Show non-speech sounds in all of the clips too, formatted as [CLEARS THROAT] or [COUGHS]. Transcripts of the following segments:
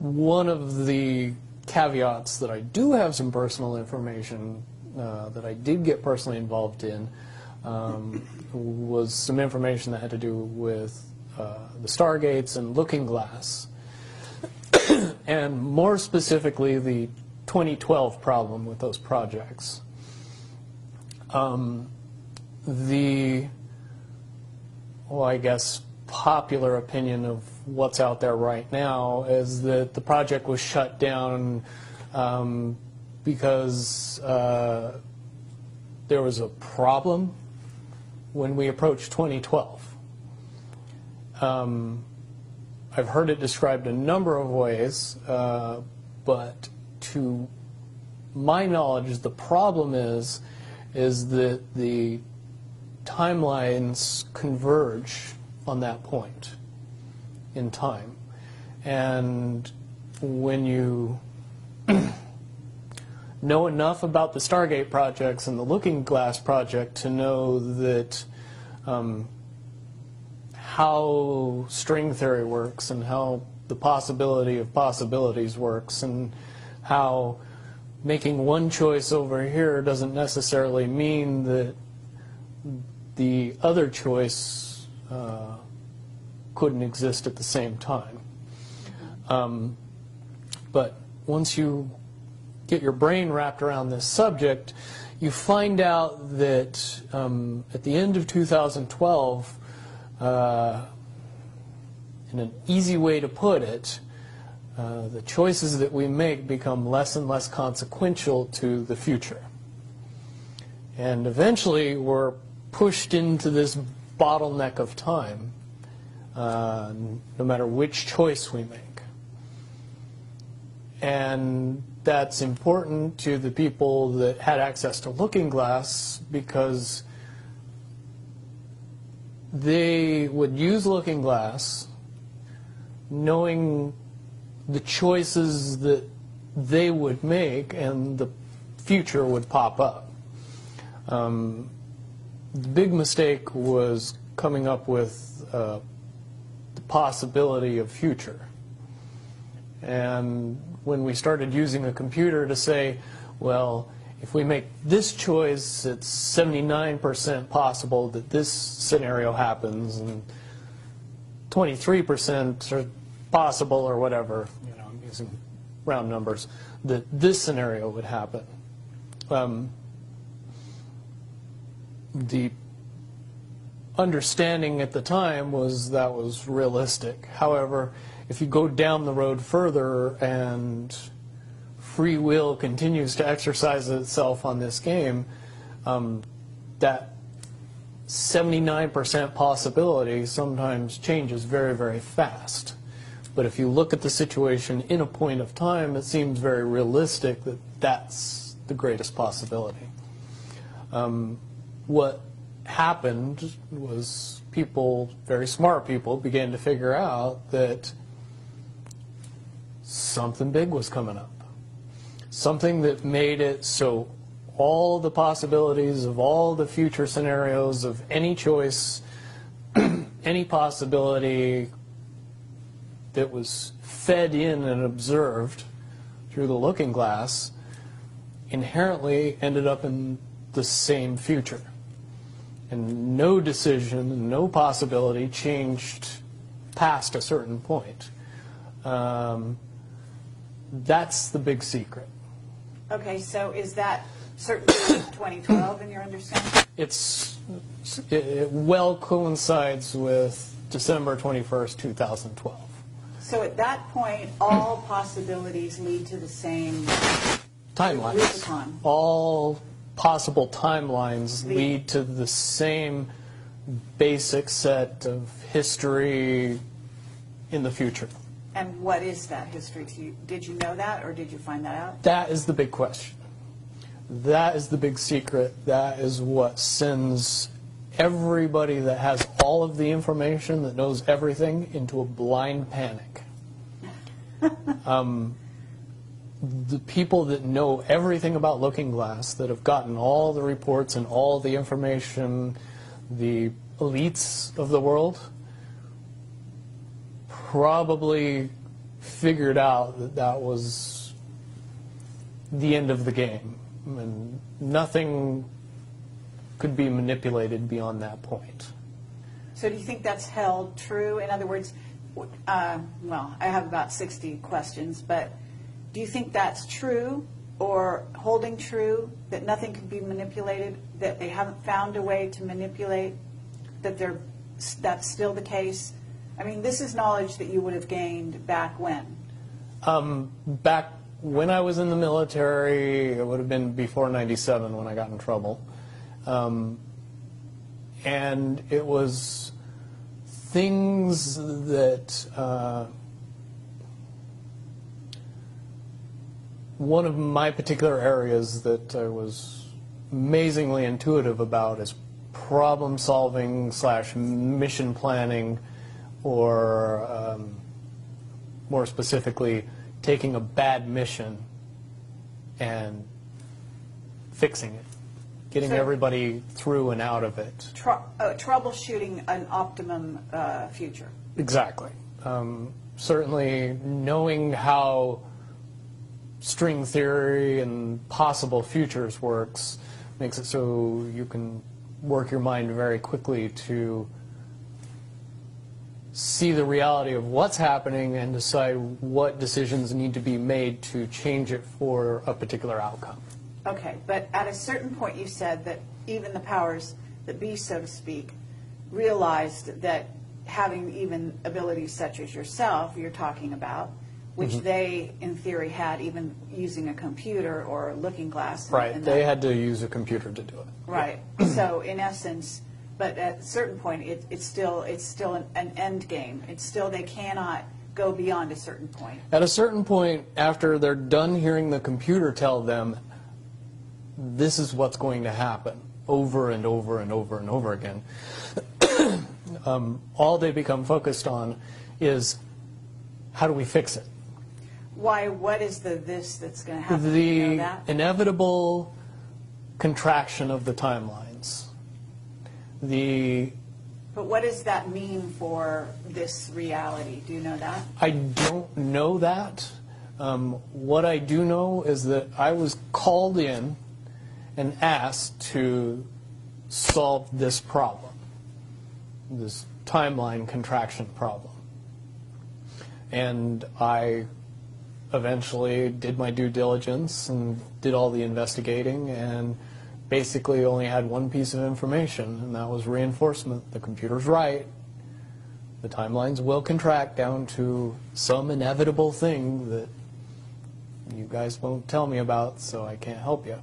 one of the caveats that I do have some personal information uh, that I did get personally involved in um, [LAUGHS] was some information that had to do with uh, the Stargates and Looking Glass, [COUGHS] and more specifically the 2012 problem with those projects. Um, the, well, I guess, popular opinion of what's out there right now is that the project was shut down um, because uh, there was a problem when we approached 2012. Um, I've heard it described a number of ways, uh, but to my knowledge, the problem is is that the timelines converge on that point in time. And when you [CLEARS THROAT] know enough about the Stargate projects and the Looking Glass project to know that um, how string theory works and how the possibility of possibilities works and how making one choice over here doesn't necessarily mean that the other choice uh, couldn't exist at the same time. Um, but once you get your brain wrapped around this subject, you find out that um, at the end of 2012, uh, in an easy way to put it, uh, the choices that we make become less and less consequential to the future. And eventually we're pushed into this bottleneck of time, uh, no matter which choice we make. And that's important to the people that had access to Looking Glass because they would use Looking Glass knowing the choices that they would make and the future would pop up. Um, the big mistake was coming up with uh, possibility of future. And when we started using a computer to say, well, if we make this choice, it's 79% possible that this scenario happens, and 23% are possible or whatever, you know, I'm using round numbers, that this scenario would happen. Um, the understanding at the time was that was realistic. However, if you go down the road further and free will continues to exercise itself on this game, um, that 79% possibility sometimes changes very, very fast. But if you look at the situation in a point of time, it seems very realistic that that's the greatest possibility. Um, what happened was people, very smart people, began to figure out that something big was coming up. Something that made it so all the possibilities of all the future scenarios of any choice, [CLEARS THROAT] any possibility that was fed in and observed through the looking glass inherently ended up in the same future. And no decision, no possibility changed past a certain point. Um, that's the big secret. Okay, so is that certainly [COUGHS] 2012 in your understanding? It's, it, it well coincides with December 21st, 2012. So at that point, all possibilities lead to the same, Timelines. Rubicon. All possible timelines lead to the same basic set of history in the future. and what is that history to you? Did you know that, or did you find that out? That is the big question. That is the big secret. That is what sends everybody that has all of the information, that knows everything, into a blind panic. [LAUGHS] um, the people that know everything about Looking Glass, that have gotten all the reports and all the information, the elites of the world, probably figured out that that was the end of the game, and nothing could be manipulated beyond that point. So do you think that's held true? In other words, uh, well, I have about 60 questions, but do you think that's true or holding true, that nothing can be manipulated, that they haven't found a way to manipulate, that they're, that's still the case? I mean, this is knowledge that you would have gained back when? Um, back when I was in the military, it would have been before 97 when I got in trouble. Um, and it was things that uh, one of my particular areas that I was amazingly intuitive about is problem solving slash mission planning or um, more specifically, taking a bad mission and fixing it, getting So- everybody through and out of it. Tr- uh, troubleshooting an optimum uh, future. Exactly. Um, certainly, knowing how string theory and possible futures works makes it so you can work your mind very quickly to see the reality of what's happening and decide what decisions need to be made to change it for a particular outcome. Okay, but at a certain point, you said that even the powers that be, so to speak, realized that having even abilities such as yourself, you're talking about, which Mm-hmm. they, in theory, had even using a computer or a looking glass. and- Right. and They that- had to use a computer to do it. Right. [CLEARS THROAT] So in essence, but at a certain point, it, it's still, it's still an, an end game. It's still, they cannot go beyond a certain point. At a certain point, after they're done hearing the computer tell them, this is what's going to happen over and over and over and over again, [CLEARS THROAT] um, all they become focused on is how do we fix it? Why, what is the this that's going to happen? Do you know The inevitable contraction of the timelines. The But what does that mean for this reality? Do you know that? I don't know that. Um, what I do know is that I was called in and asked to solve this problem, this timeline contraction problem. And I eventually did my due diligence and did all the investigating and basically only had one piece of information, and that was reinforcement. The computer's right. The timelines will contract down to some inevitable thing that you guys won't tell me about, so I can't help you.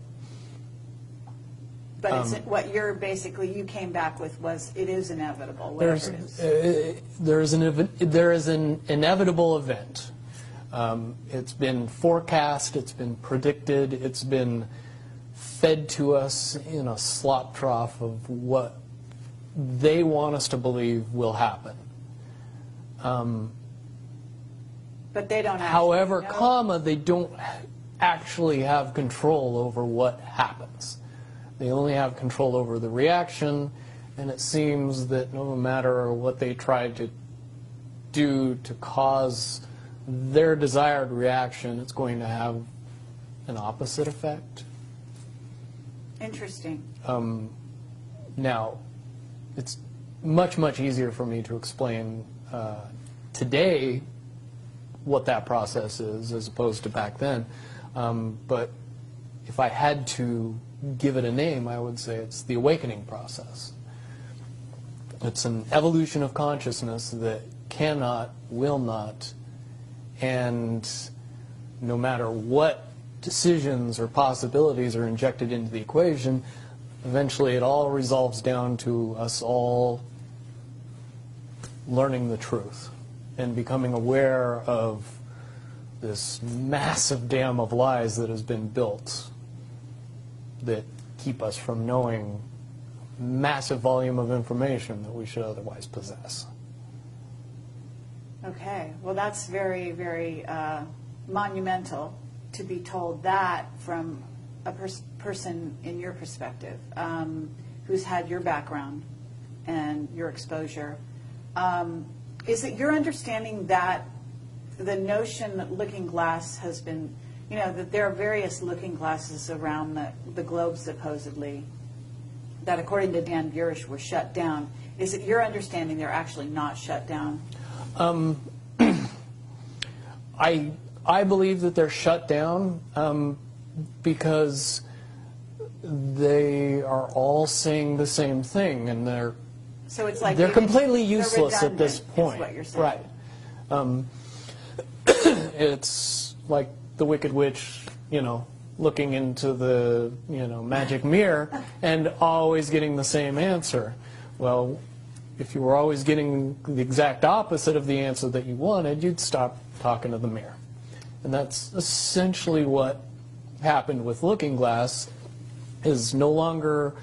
But it's, Um, what you're basically, you came back with was, it is inevitable, There's, it is. uh, there's an, ev- there is an inevitable event. Um, It's been forecast, it's been predicted, it's been fed to us in a slop trough of what they want us to believe will happen. But they don't However, know. comma, they don't actually have control over what happens. They only have control over the reaction, and it seems that no matter what they try to do to cause their desired reaction, it's going to have an opposite effect. Interesting. Now, it's much, much easier for me to explain uh, today what that process is as opposed to back then. Um, but if I had to give it a name, I would say it's the awakening process. It's an evolution of consciousness that cannot, will not, and no matter what decisions or possibilities are injected into the equation, eventually it all resolves down to us all learning the truth and becoming aware of this massive dam of lies that has been built that keep us from knowing massive volume of information that we should otherwise possess. Okay, well, that's very, very uh, monumental to be told that from a pers- person in your perspective, um, who's had your background and your exposure. Um, Is it your understanding that the notion that Looking Glass has been, you know, that there are various looking glasses around the, the globe supposedly, that according to Dan Burisch were shut down. Is it your understanding they're actually not shut down? [CLEARS THROAT] I, I believe that they're shut down um, because they are all saying the same thing, and they're So it's like. they're completely useless at this point. what you're saying. Right. Um, [CLEARS THROAT] it's like the Wicked Witch, you know, looking into the you know magic mirror [LAUGHS] and always getting the same answer. Well, if you were always getting the exact opposite of the answer that you wanted, you'd stop talking to the mirror. And that's essentially what happened with Looking Glass is no longer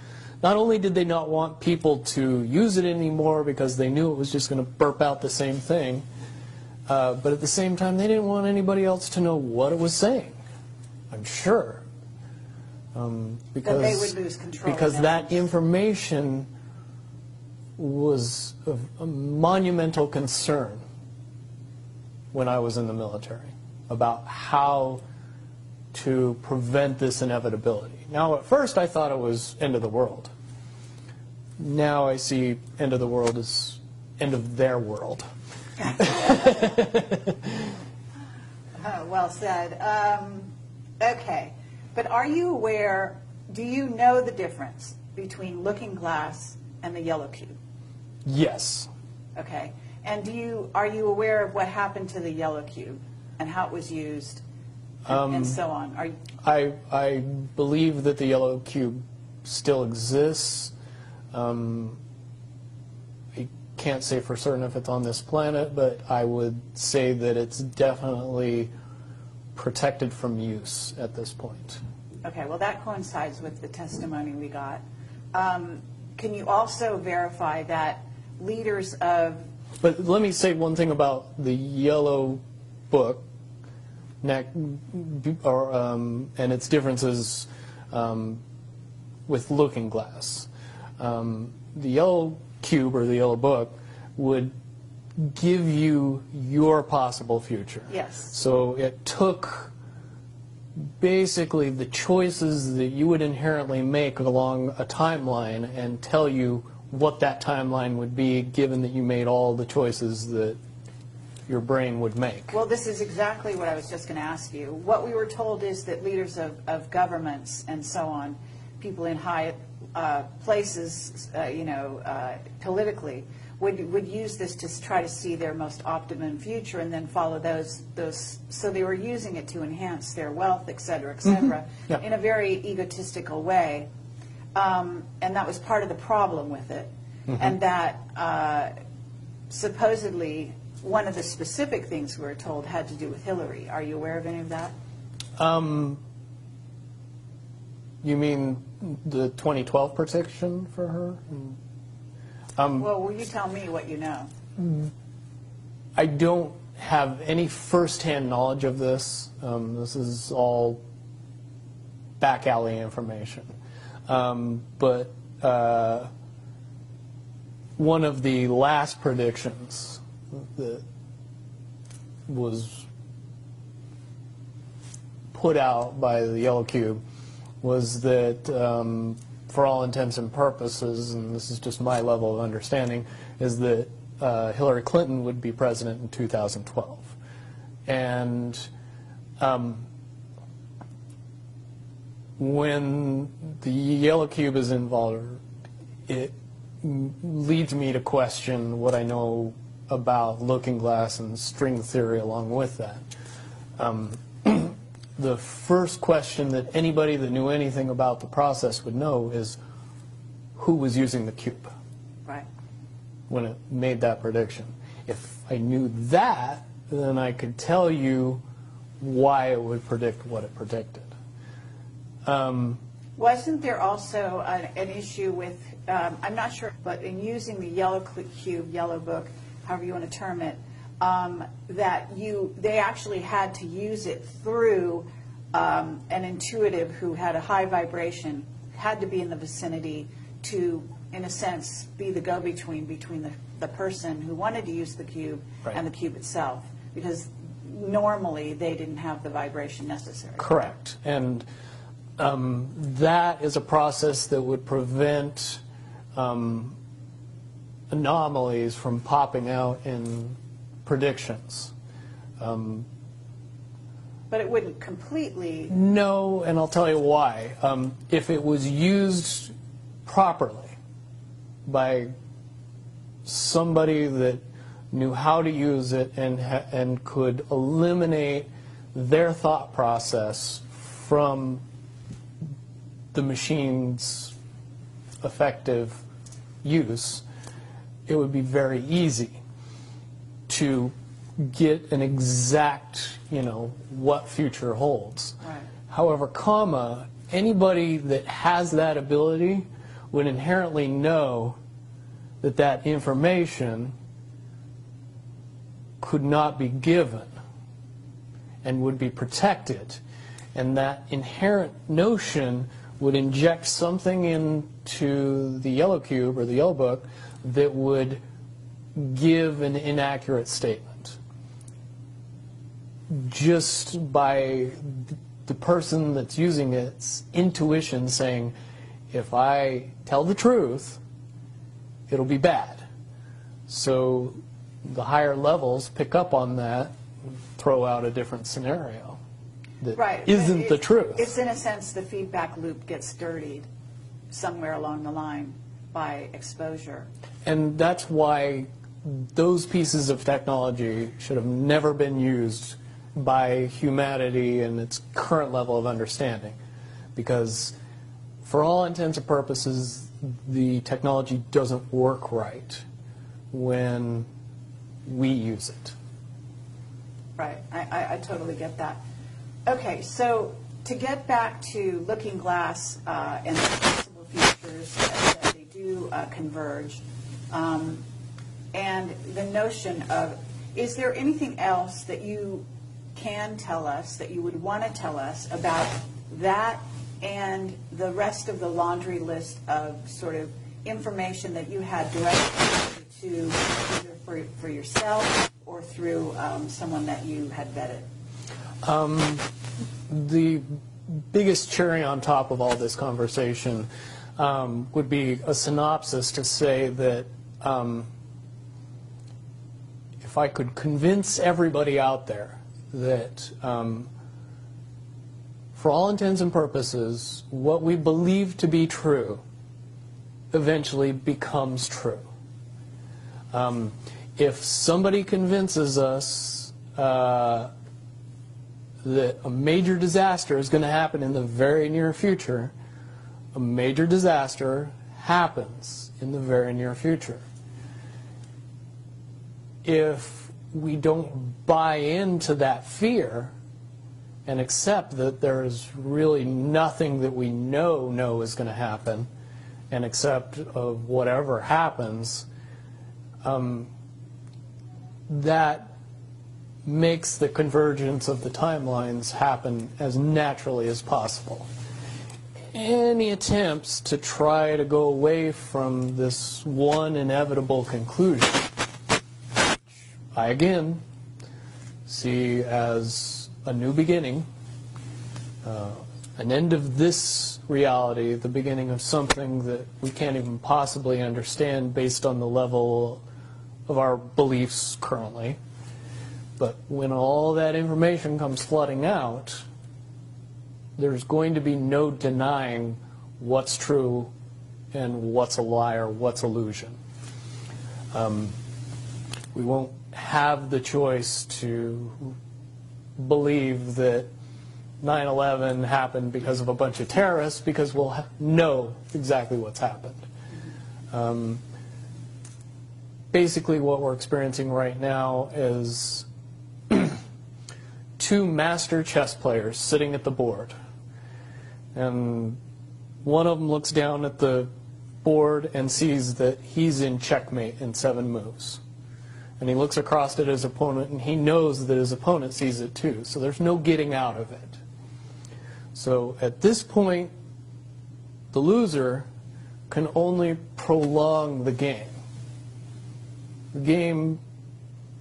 not only did they not want people to use it anymore because they knew it was just going to burp out the same thing, uh, but at the same time they didn't want anybody else to know what it was saying. I'm sure. Um, because they would lose control because that information was of a monumental concern when I was in the military about how to prevent this inevitability. Now, at first, I thought it was end of the world. Now I see end of the world as end of their world. [LAUGHS] Oh, well said. Um, okay, but are you aware? Do you know the difference between Looking Glass and the Yellow Cube? Yes. Okay, and do you are you aware of what happened to the Yellow Cube and how it was used, and, Um, and so on? Are you, I, I believe that the yellow cube still exists. Um, I can't say for certain if it's on this planet, but I would say that it's definitely protected from use at this point. okay, well that coincides with the testimony we got. Um, can you also verify that leaders of But let me say one thing about the yellow book, neck, or, um, and its differences um, with Looking Glass. Um, the yellow cube or the yellow book would give you your possible future. Yes. So it took basically the choices that you would inherently make along a timeline and tell you what that timeline would be given that you made all the choices that your brain would make. Well, this is exactly what I was just going to ask you. What we were told is that leaders of, of governments and so on, people in high uh, places, uh, you know, uh, politically, would, would use this to try to see their most optimum future and then follow those, those, so they were using it to enhance their wealth, et cetera, et cetera, Yeah. in a very egotistical way. Um, and that was part of the problem with it. And that uh, supposedly one of the specific things we were told had to do with Hillary. Are you aware of any of that? Um, you mean the 2012 protection for her? Um, Well, will you tell me what you know? I don't have any firsthand knowledge of this. Um, this is all back alley information. Um, but uh, one of the last predictions that was put out by the Yellow Cube was that, um, for all intents and purposes, and this is just my level of understanding, is that uh, Hillary Clinton would be president in 2012. And um, when the Yellow Cube is involved, it leads me to question what I know about Looking Glass and string theory along with that. Um, [CLEARS THROAT] the first question that anybody that knew anything about the process would know is who was using the cube Right. when it made that prediction. If I knew that, then I could tell you why it would predict what it predicted. Um, Wasn't there also an, an issue with, um, I'm not sure, but in using the yellow cl- cube, yellow book, however you want to term it, um, that you, they actually had to use it through um, an intuitive who had a high vibration, had to be in the vicinity to, in a sense, be the go-between between the, the person who wanted to use the cube Right. and the cube itself. Because normally they didn't have the vibration necessary. Correct. And um, that is a process that would prevent um, anomalies from popping out in predictions. But it wouldn't completely, No, and I'll tell you why. Um, if it was used properly by somebody that knew how to use it and ha- and could eliminate their thought process from the machine's effective use, it would be very easy to get an exact, you know, what future holds. Right. However, comma, anybody that has that ability would inherently know that that information could not be given and would be protected. And that inherent notion would inject something into the yellow cube or the yellow book that would give an inaccurate statement just by the person that's using its intuition saying, if I tell the truth, it'll be bad. So the higher levels pick up on that, throw out a different scenario that right. isn't It- the truth. It's in a sense, the feedback loop gets dirtied somewhere along the line by exposure. And that's why those pieces of technology should have never been used by humanity in its current level of understanding. Because for all intents and purposes, the technology doesn't work right when we use it. Right, I, I, I totally get that. Okay, so to get back to Looking Glass uh, and the possible futures that they do uh, converge, um, and the notion of, is there anything else that you can tell us, that you would want to tell us about that and the rest of the laundry list of sort of information that you had directly to either for, for yourself or through um, someone that you had vetted? The biggest cherry on top of all this conversation um, would be a synopsis to say that um, if I could convince everybody out there that, um, for all intents and purposes, what we believe to be true eventually becomes true. Um, if somebody convinces us uh, that a major disaster is going to happen in the very near future, a major disaster happens in the very near future. If we don't buy into that fear and accept that there is really nothing that we know know is going to happen and accept of whatever happens, um, that makes the convergence of the timelines happen as naturally as possible. Any attempts to try to go away from this one inevitable conclusion, I again see as a new beginning, uh, an end of this reality, the beginning of something that we can't even possibly understand based on the level of our beliefs currently. But when all that information comes flooding out, there's going to be no denying what's true and what's a lie or what's illusion. Um, we won't have the choice to believe that 9 11 happened because of a bunch of terrorists because we'll know exactly what's happened. Um, basically, what we're experiencing right now is [CLEARS THROAT] two master chess players sitting at the board. And one of them looks down at the board and sees that he's in checkmate in seven moves. And he looks across at his opponent and he knows that his opponent sees it too. So there's no getting out of it. So at this point, the loser can only prolong the game. The game,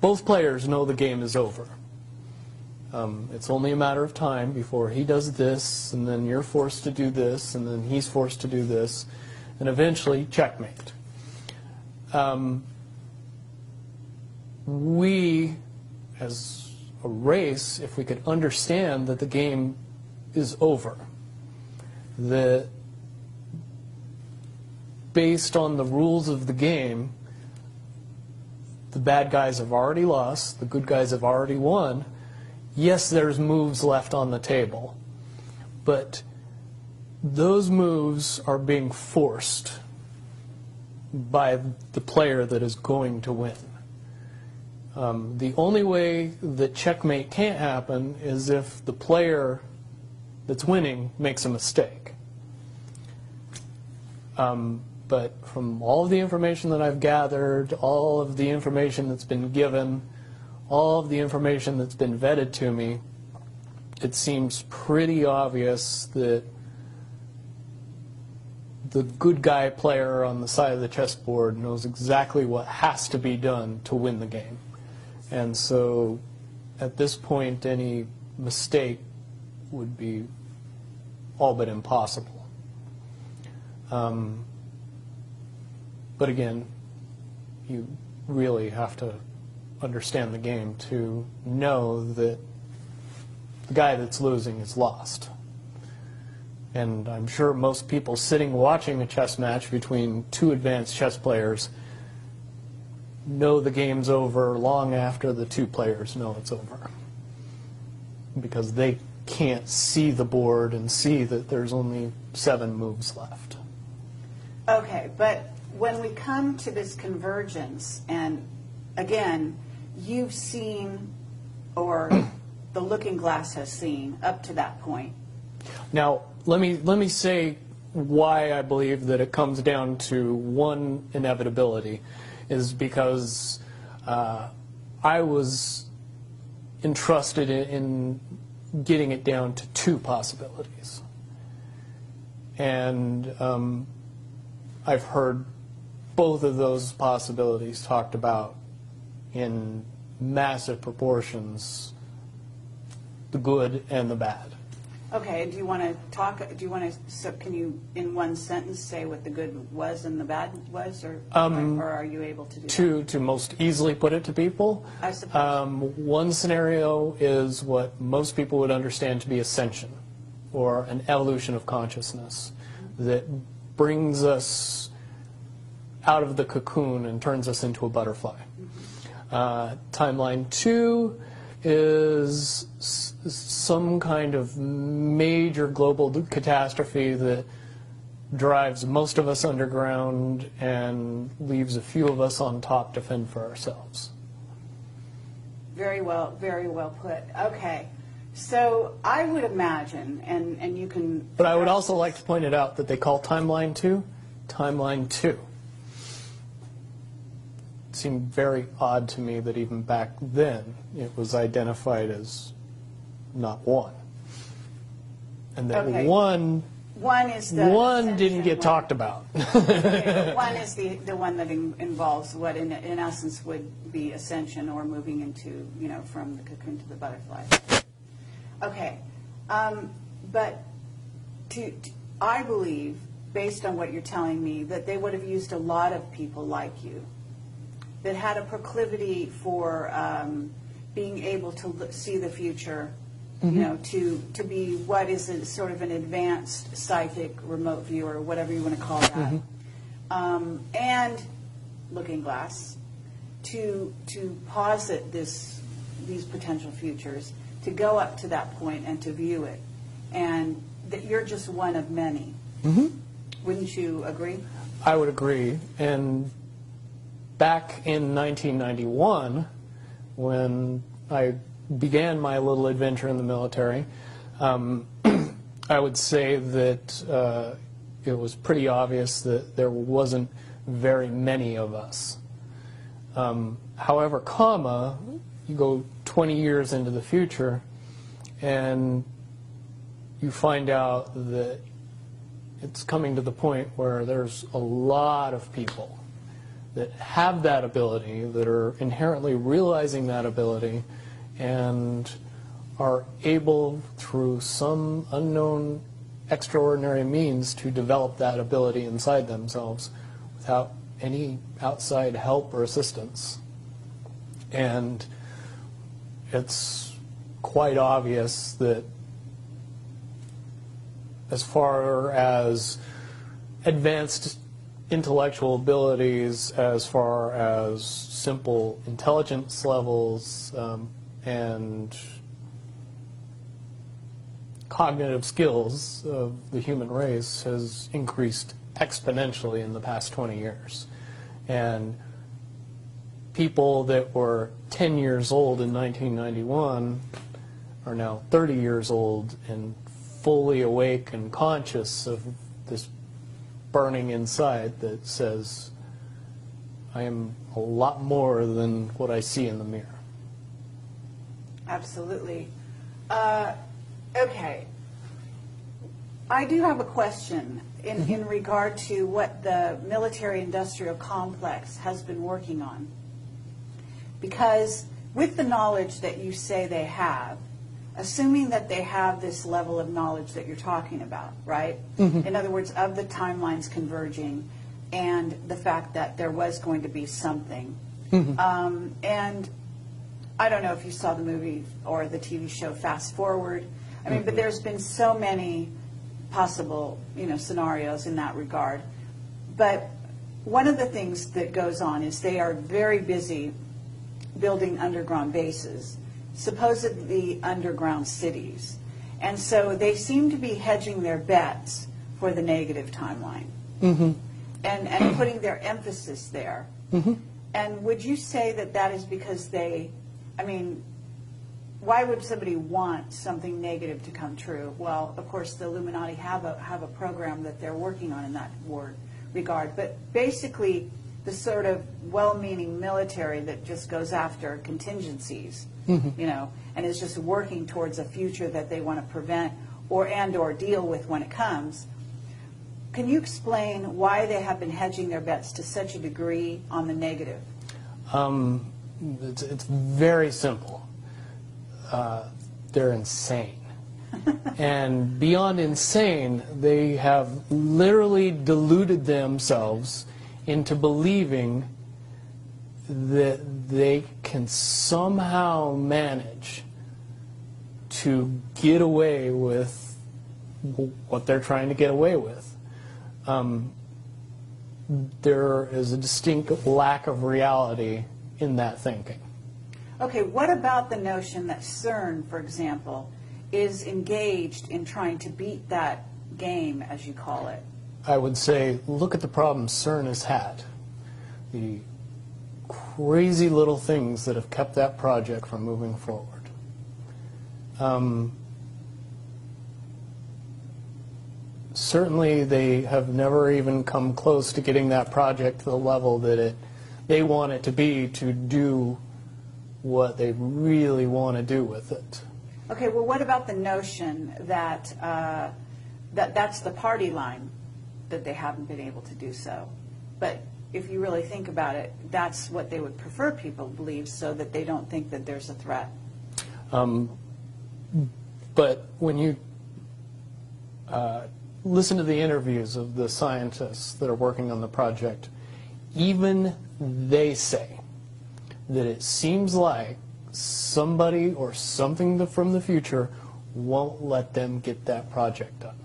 both players know the game is over. Um, it's only a matter of time before he does this, and then you're forced to do this, and then he's forced to do this, and eventually checkmate. Um, we, as a race, if we could understand that the game is over, that based on the rules of the game, the bad guys have already lost, the good guys have already won. Yes, there's moves left on the table, but those moves are being forced by the player that is going to win. Um, the only way that checkmate can't happen is if the player that's winning makes a mistake. Um, but from all of the information that I've gathered, all of the information that's been given, all of the information that's been vetted to me, it seems pretty obvious that the good guy player on the side of the chessboard knows exactly what has to be done to win the game. And so at this point, any mistake would be all but impossible. Um, but again, you really have to understand the game to know that the guy that's losing is lost. And I'm sure most people sitting watching a chess match between two advanced chess players know the game's over long after the two players know it's over. Because they can't see the board and see that there's only seven moves left. Okay, but when we come to this convergence, and again, you've seen, or the looking glass has seen, up to that point. Now, let me, let me say why I believe that it comes down to one inevitability is because uh, I was entrusted in, in getting it down to two possibilities. And um, I've heard both of those possibilities talked about in massive proportions the good and the bad. Okay, do you want to talk, do you want to, so can you, in one sentence, say what the good was and the bad was, or, or are you able to do that? to, to most easily put it to people. I suppose. Um, one scenario is what most people would understand to be ascension, or an evolution of consciousness that brings us out of the cocoon and turns us into a butterfly. Uh, timeline two is s- some kind of major global catastrophe that drives most of us underground and leaves a few of us on top to fend for ourselves. Very well, very well put. Okay, so I would imagine, and, and you can. But I would also like to point it out that they call timeline two timeline two. It seemed very odd to me that even back then it was identified as not one. And that Okay. one One is the. one didn't get talked about. [LAUGHS] Okay, One is the, the one that in- involves what in, in essence would be ascension or moving into, you know, from the cocoon to the butterfly. Okay, um, but to, to- I believe, based on what you're telling me, that they would have used a lot of people like you that had a proclivity for um, being able to l- see the future, you know, to, to be what is a, sort of an advanced psychic remote viewer, whatever you want to call that, um, and Looking Glass, to to posit this these potential futures, to go up to that point and to view it, and that you're just one of many. Wouldn't you agree? I would agree. And back in 1991, when I began my little adventure in the military, um, [CLEARS THROAT] I would say that uh, it was pretty obvious that there wasn't very many of us. Um, however, comma, you go 20 years into the future, and you find out that it's coming to the point where there's a lot of people that have that ability, that are inherently realizing that ability, and are able, through some unknown extraordinary means, to develop that ability inside themselves without any outside help or assistance. And it's quite obvious that as far as advanced intellectual abilities, as far as simple intelligence levels, um, and cognitive skills of the human race has increased exponentially in the past 20 years. And people that were 10 years old in 1991 are now 30 years old and fully awake and conscious of burning inside that says, I am a lot more than what I see in the mirror. Absolutely. Uh, Okay. I do have a question in, in regard to what the military-industrial complex has been working on. Because with the knowledge that you say they have, assuming that they have this level of knowledge that you're talking about, right? Mm-hmm. In other words, of the timelines converging and the fact that there was going to be something. Mm-hmm. Um, and I don't know if you saw the movie or the TV show Fast Forward. I mean, but mm-hmm. there's been so many possible, you know, scenarios in that regard. But one of the things that goes on is they are very busy building underground bases, supposedly underground cities. And so they seem to be hedging their bets for the negative timeline mm-hmm. and, and [CLEARS THROAT] putting their emphasis there. Mm-hmm. And would you say that that is because they, I mean, why would somebody want something negative to come true? Well, of course, the Illuminati have a, have a program that they're working on in that word, regard. But basically, the sort of well-meaning military that just goes after contingencies, you know, and is just working towards a future that they want to prevent or and or deal with when it comes. Can you explain why they have been hedging their bets to such a degree on the negative? Um, it's, it's very simple. Uh, they're insane. [LAUGHS] and beyond insane, they have literally deluded themselves into believing that they can somehow manage to get away with what they're trying to get away with. Um, there is a distinct lack of reality in that thinking. Okay, what about the notion that CERN, for example, is engaged in trying to beat that game, as you call it? I would say, look at the problems CERN has had. The crazy little things that have kept that project from moving forward. Um, certainly, they have never even come close to getting that project to the level that it they want it to be to do what they really want to do with it. Okay, well, what about the notion that, uh, that that's the party line, that they haven't been able to do so? But if you really think about it, that's what they would prefer people believe so that they don't think that there's a threat. Um, but when you uh, listen to the interviews of the scientists that are working on the project, even they say that it seems like somebody or something from the future won't let them get that project done.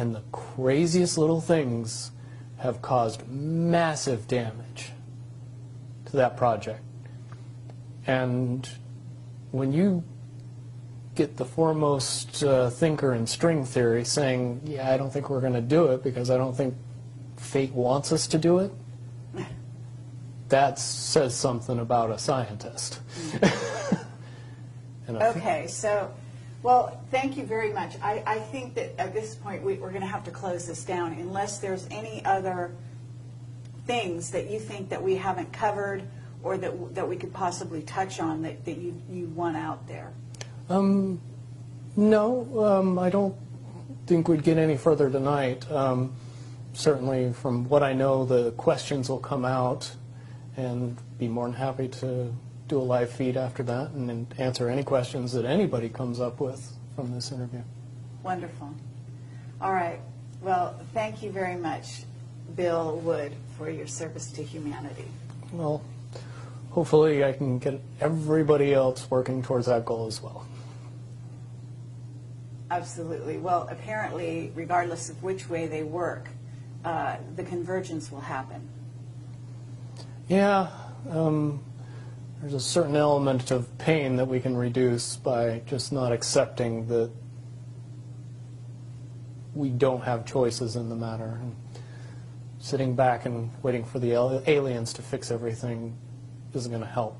And the craziest little things have caused massive damage to that project. And when you get the foremost uh, thinker in string theory saying, yeah, I don't think we're going to do it because I don't think fate wants us to do it, that says something about a scientist. [LAUGHS] Okay, so, well, thank you very much. I, I think that at this point, we, we're going to have to close this down unless there's any other things that you think that we haven't covered or that, that we could possibly touch on that, that you, you want out there. Um, no, um, I don't think we'd get any further tonight. Um, certainly, from what I know, the questions will come out, and be more than happy to do a live feed after that and then answer any questions that anybody comes up with from this interview. Wonderful. All right. Well, thank you very much, Bill Wood, for your service to humanity. Well, hopefully I can get everybody else working towards that goal as well. Absolutely. Well, apparently, regardless of which way they work, uh, the convergence will happen. Yeah, um, there's a certain element of pain that we can reduce by just not accepting that we don't have choices in the matter. And sitting back and waiting for the aliens to fix everything isn't going to help.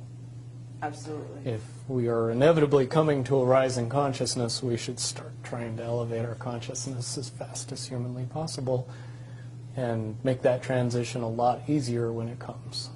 Absolutely. If we are inevitably coming to a rise in consciousness, we should start trying to elevate our consciousness as fast as humanly possible and make that transition a lot easier when it comes.